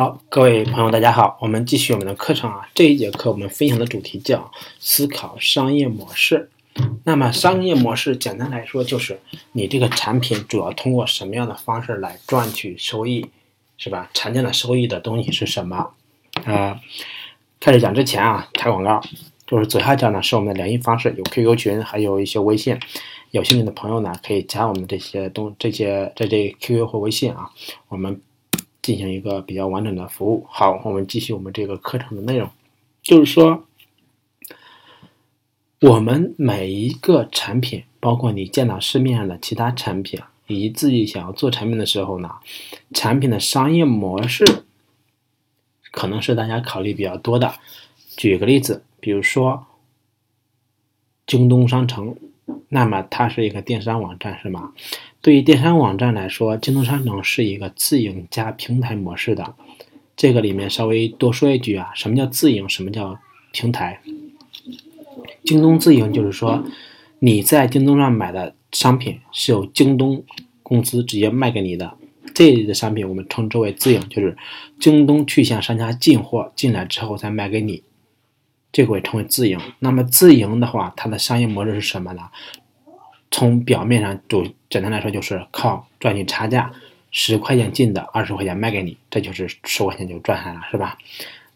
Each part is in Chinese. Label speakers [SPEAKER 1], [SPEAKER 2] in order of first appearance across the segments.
[SPEAKER 1] 好，各位朋友，大家好，我们继续我们的课程啊。这一节课我们分享的主题叫思考商业模式。那么，商业模式简单来说就是你这个产品主要通过什么样的方式来赚取收益，是吧？常见的收益的东西是什么？啊，开始讲之前啊，插广告，就是左下角呢是我们的联系方式，有 QQ 群，还有一些微信。有兴趣的朋友呢，可以加我们这些东这些在这 QQ 或微信啊，我们。进行一个比较完整的服务。好，我们继续我们这个课程的内容，就是说，我们每一个产品，包括你见到市面上的其他产品，以及自己想要做产品的时候呢，产品的商业模式可能是大家考虑比较多的。举个例子，比如说京东商城，那么它是一个电商网站，是吗？对于电商网站来说，京东商城是一个自营加平台模式的。这个里面稍微多说一句啊，什么叫自营？什么叫平台？京东自营就是说，你在京东上买的商品是由京东公司直接卖给你的，这类的商品我们称之为自营，就是京东去向商家进货进来之后再卖给你，这个会称为自营。那么自营的话，它的商业模式是什么呢？从表面上就简单来说，就是靠赚取差价，十块钱进的，二十块钱卖给你，这就是十块钱就赚下来了，是吧？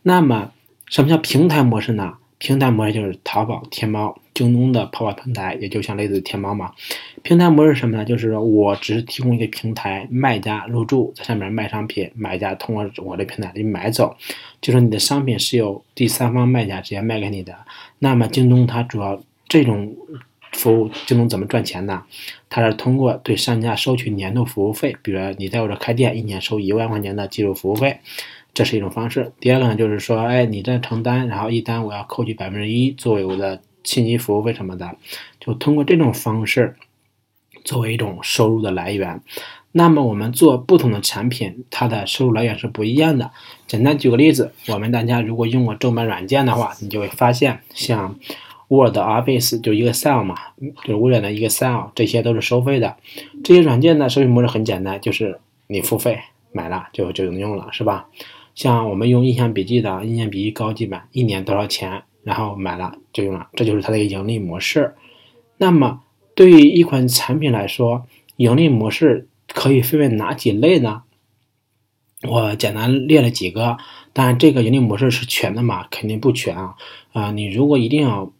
[SPEAKER 1] 那么什么叫平台模式呢？平台模式就是淘宝、天猫、京东的泡泡平台，也就像类似天猫嘛。平台模式什么呢？就是说我只是提供一个平台，卖家入驻在上面卖商品，买家通过我的平台去买走，就是你的商品是由第三方卖家直接卖给你的。那么京东它主要这种。服务京东怎么赚钱呢？它是通过对商家收取年度服务费，比如你在我这开店，一年收一万块钱的技术服务费，这是一种方式。第二个呢，就是说，哎，你这成单，然后一单我要扣取百分之一作为我的信息服务费什么的，就通过这种方式作为一种收入的来源。那么我们做不同的产品，它的收入来源是不一样的。简单举个例子，我们大家如果用过正版软件的话，你就会发现，像。Word、Office 就一个 cell 嘛，就是微软的一个 Excel，这些都是收费的。这些软件的收费模式很简单，就是你付费买了就就能用了，是吧？像我们用印象笔记的印象笔记高级版，一年多少钱，然后买了就用了，这就是它的一个盈利模式。那么对于一款产品来说，盈利模式可以分为哪几类呢？我简单列了几个，当然这个盈利模式是全的嘛，肯定不全啊。啊，你如果一定要。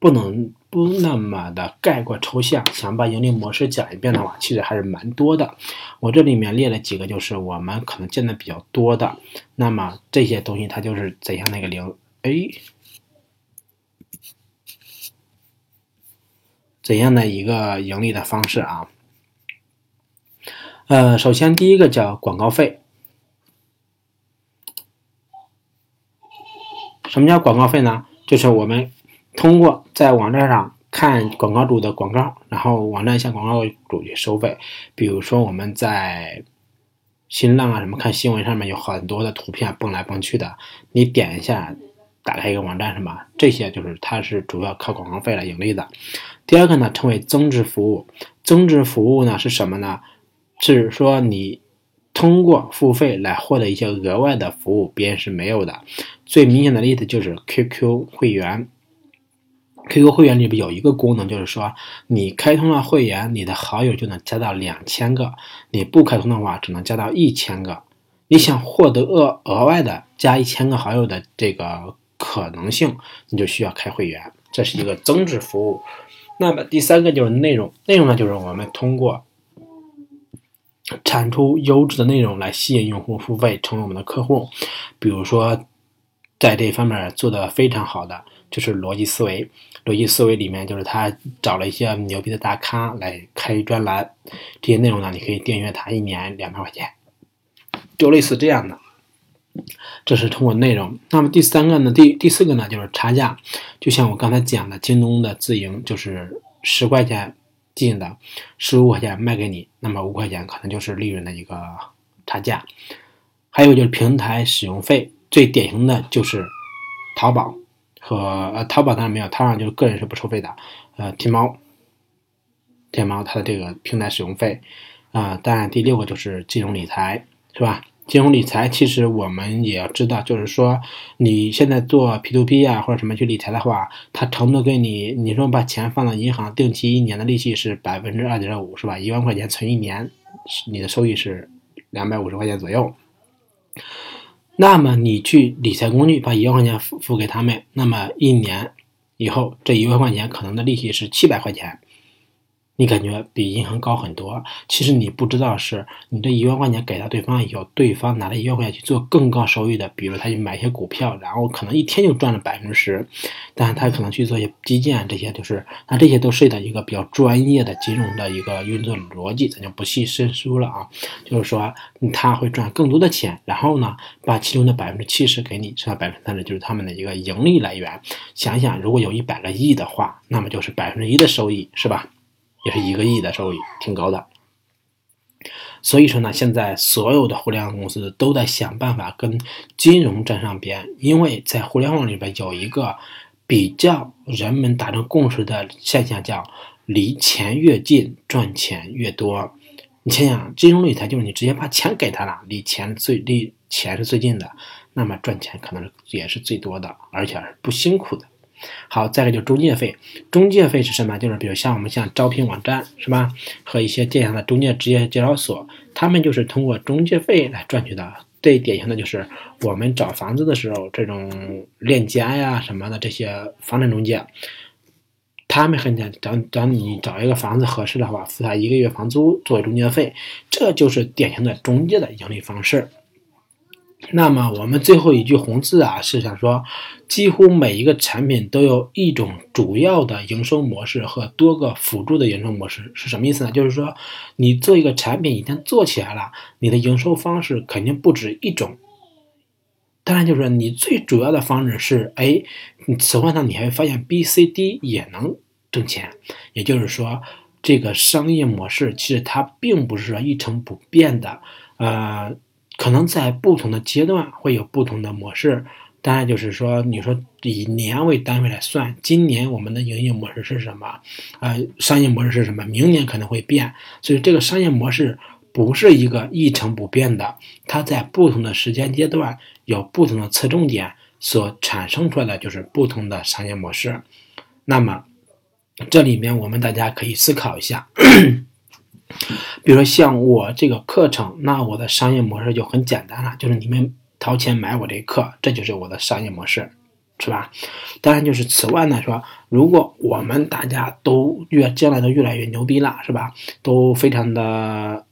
[SPEAKER 1] 不能不那么的概括抽象，想把盈利模式讲一遍的话，其实还是蛮多的。我这里面列了几个，就是我们可能见的比较多的。那么这些东西它就是怎样的一个零？哎，怎样的一个盈利的方式啊？呃，首先第一个叫广告费。什么叫广告费呢？就是我们。通过在网站上看广告主的广告，然后网站向广告主去收费。比如说我们在新浪啊什么看新闻上面有很多的图片蹦来蹦去的，你点一下，打开一个网站什么，这些就是它是主要靠广告费来盈利的。第二个呢，称为增值服务。增值服务呢是什么呢？是说你通过付费来获得一些额外的服务，别人是没有的。最明显的例子就是 QQ 会员。QQ 会员里边有一个功能，就是说你开通了会员，你的好友就能加到两千个；你不开通的话，只能加到一千个。你想获得额额外的加一千个好友的这个可能性，你就需要开会员，这是一个增值服务。那么第三个就是内容，内容呢就是我们通过产出优质的内容来吸引用户付费，成为我们的客户。比如说，在这方面做的非常好的就是逻辑思维。逻辑思维里面就是他找了一些牛逼的大咖来开专栏，这些内容呢，你可以订阅他一年两百块钱，就类似这样的。这是通过内容。那么第三个呢，第第四个呢就是差价，就像我刚才讲的，京东的自营就是十块钱进的，十五块钱卖给你，那么五块钱可能就是利润的一个差价。还有就是平台使用费，最典型的就是淘宝。和呃，淘宝当然没有，淘宝就是个人是不收费的。呃，天猫，天猫它的这个平台使用费，啊，当然第六个就是金融理财，是吧？金融理财其实我们也要知道，就是说你现在做 P to P 啊或者什么去理财的话，它承诺给你，你说把钱放到银行，定期一年的利息是百分之二点五，是吧？一万块钱存一年，你的收益是两百五十块钱左右。那么你去理财工具把一万块钱付付给他们，那么一年以后这一万块钱可能的利息是七百块钱。你感觉比银行高很多，其实你不知道是你这一万块钱给到对方以后，对方拿了一万块钱去做更高收益的，比如他去买一些股票，然后可能一天就赚了百分之十，但是他可能去做一些基建，这些就是那这些都涉及到一个比较专业的金融的一个运作逻辑，咱就不细深说了啊。就是说他会赚更多的钱，然后呢，把其中的百分之七十给你，剩下百分之三十就是他们的一个盈利来源。想想如果有一百个亿的话，那么就是百分之一的收益，是吧？也是一个亿的收益，挺高的。所以说呢，现在所有的互联网公司都在想办法跟金融沾上边，因为在互联网里边有一个比较人们达成共识的现象，叫离钱越近赚钱越多。你想想，金融理财就是你直接把钱给他了，离钱最离钱是最近的，那么赚钱可能也是最多的，而且是不辛苦的。好，再一个就是中介费。中介费是什么？就是比如像我们像招聘网站是吧，和一些电商的中介职业介绍所，他们就是通过中介费来赚取的。最典型的就是我们找房子的时候，这种链家呀什么的这些房产中介，他们很简单，找找你找一个房子合适的话，付他一个月房租作为中介费，这就是典型的中介的盈利方式。那么我们最后一句红字啊，是想说，几乎每一个产品都有一种主要的营收模式和多个辅助的营收模式，是什么意思呢？就是说，你做一个产品一旦做起来了，你的营收方式肯定不止一种。当然，就是你最主要的方式是，哎，此外呢，你还会发现 B、C、D 也能挣钱。也就是说，这个商业模式其实它并不是说一成不变的，呃。可能在不同的阶段会有不同的模式，当然就是说，你说以年为单位来算，今年我们的营业模式是什么？啊，商业模式是什么？明年可能会变，所以这个商业模式不是一个一成不变的，它在不同的时间阶段有不同的侧重点，所产生出来的就是不同的商业模式。那么，这里面我们大家可以思考一下。比如说像我这个课程，那我的商业模式就很简单了，就是你们掏钱买我这课，这就是我的商业模式，是吧？当然，就是此外呢，说如果我们大家都越将来都越来越牛逼了，是吧？都非常的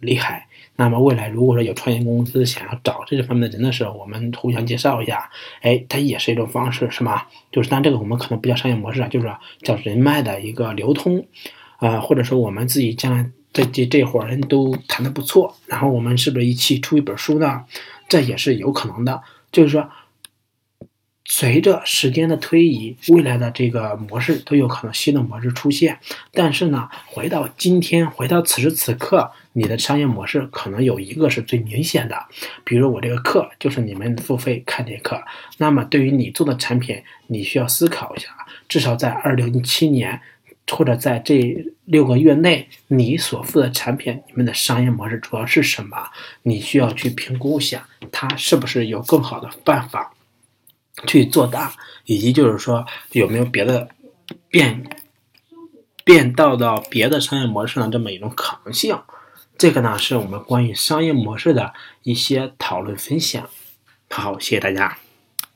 [SPEAKER 1] 厉害，那么未来如果说有创业公司想要找这些方面的人的时候，我们互相介绍一下，哎，它也是一种方式，是吧？就是但这个我们可能不叫商业模式啊，就是叫人脉的一个流通。啊，或者说我们自己将来这这这伙人都谈的不错，然后我们是不是一起出一本书呢？这也是有可能的。就是说，随着时间的推移，未来的这个模式都有可能新的模式出现。但是呢，回到今天，回到此时此刻，你的商业模式可能有一个是最明显的。比如我这个课就是你们付费看这课，那么对于你做的产品，你需要思考一下，至少在二零一七年。或者在这六个月内，你所付的产品，你们的商业模式主要是什么？你需要去评估一下，它是不是有更好的办法去做大，以及就是说有没有别的变变道到别的商业模式的这么一种可能性。这个呢，是我们关于商业模式的一些讨论分享。好，谢谢大家。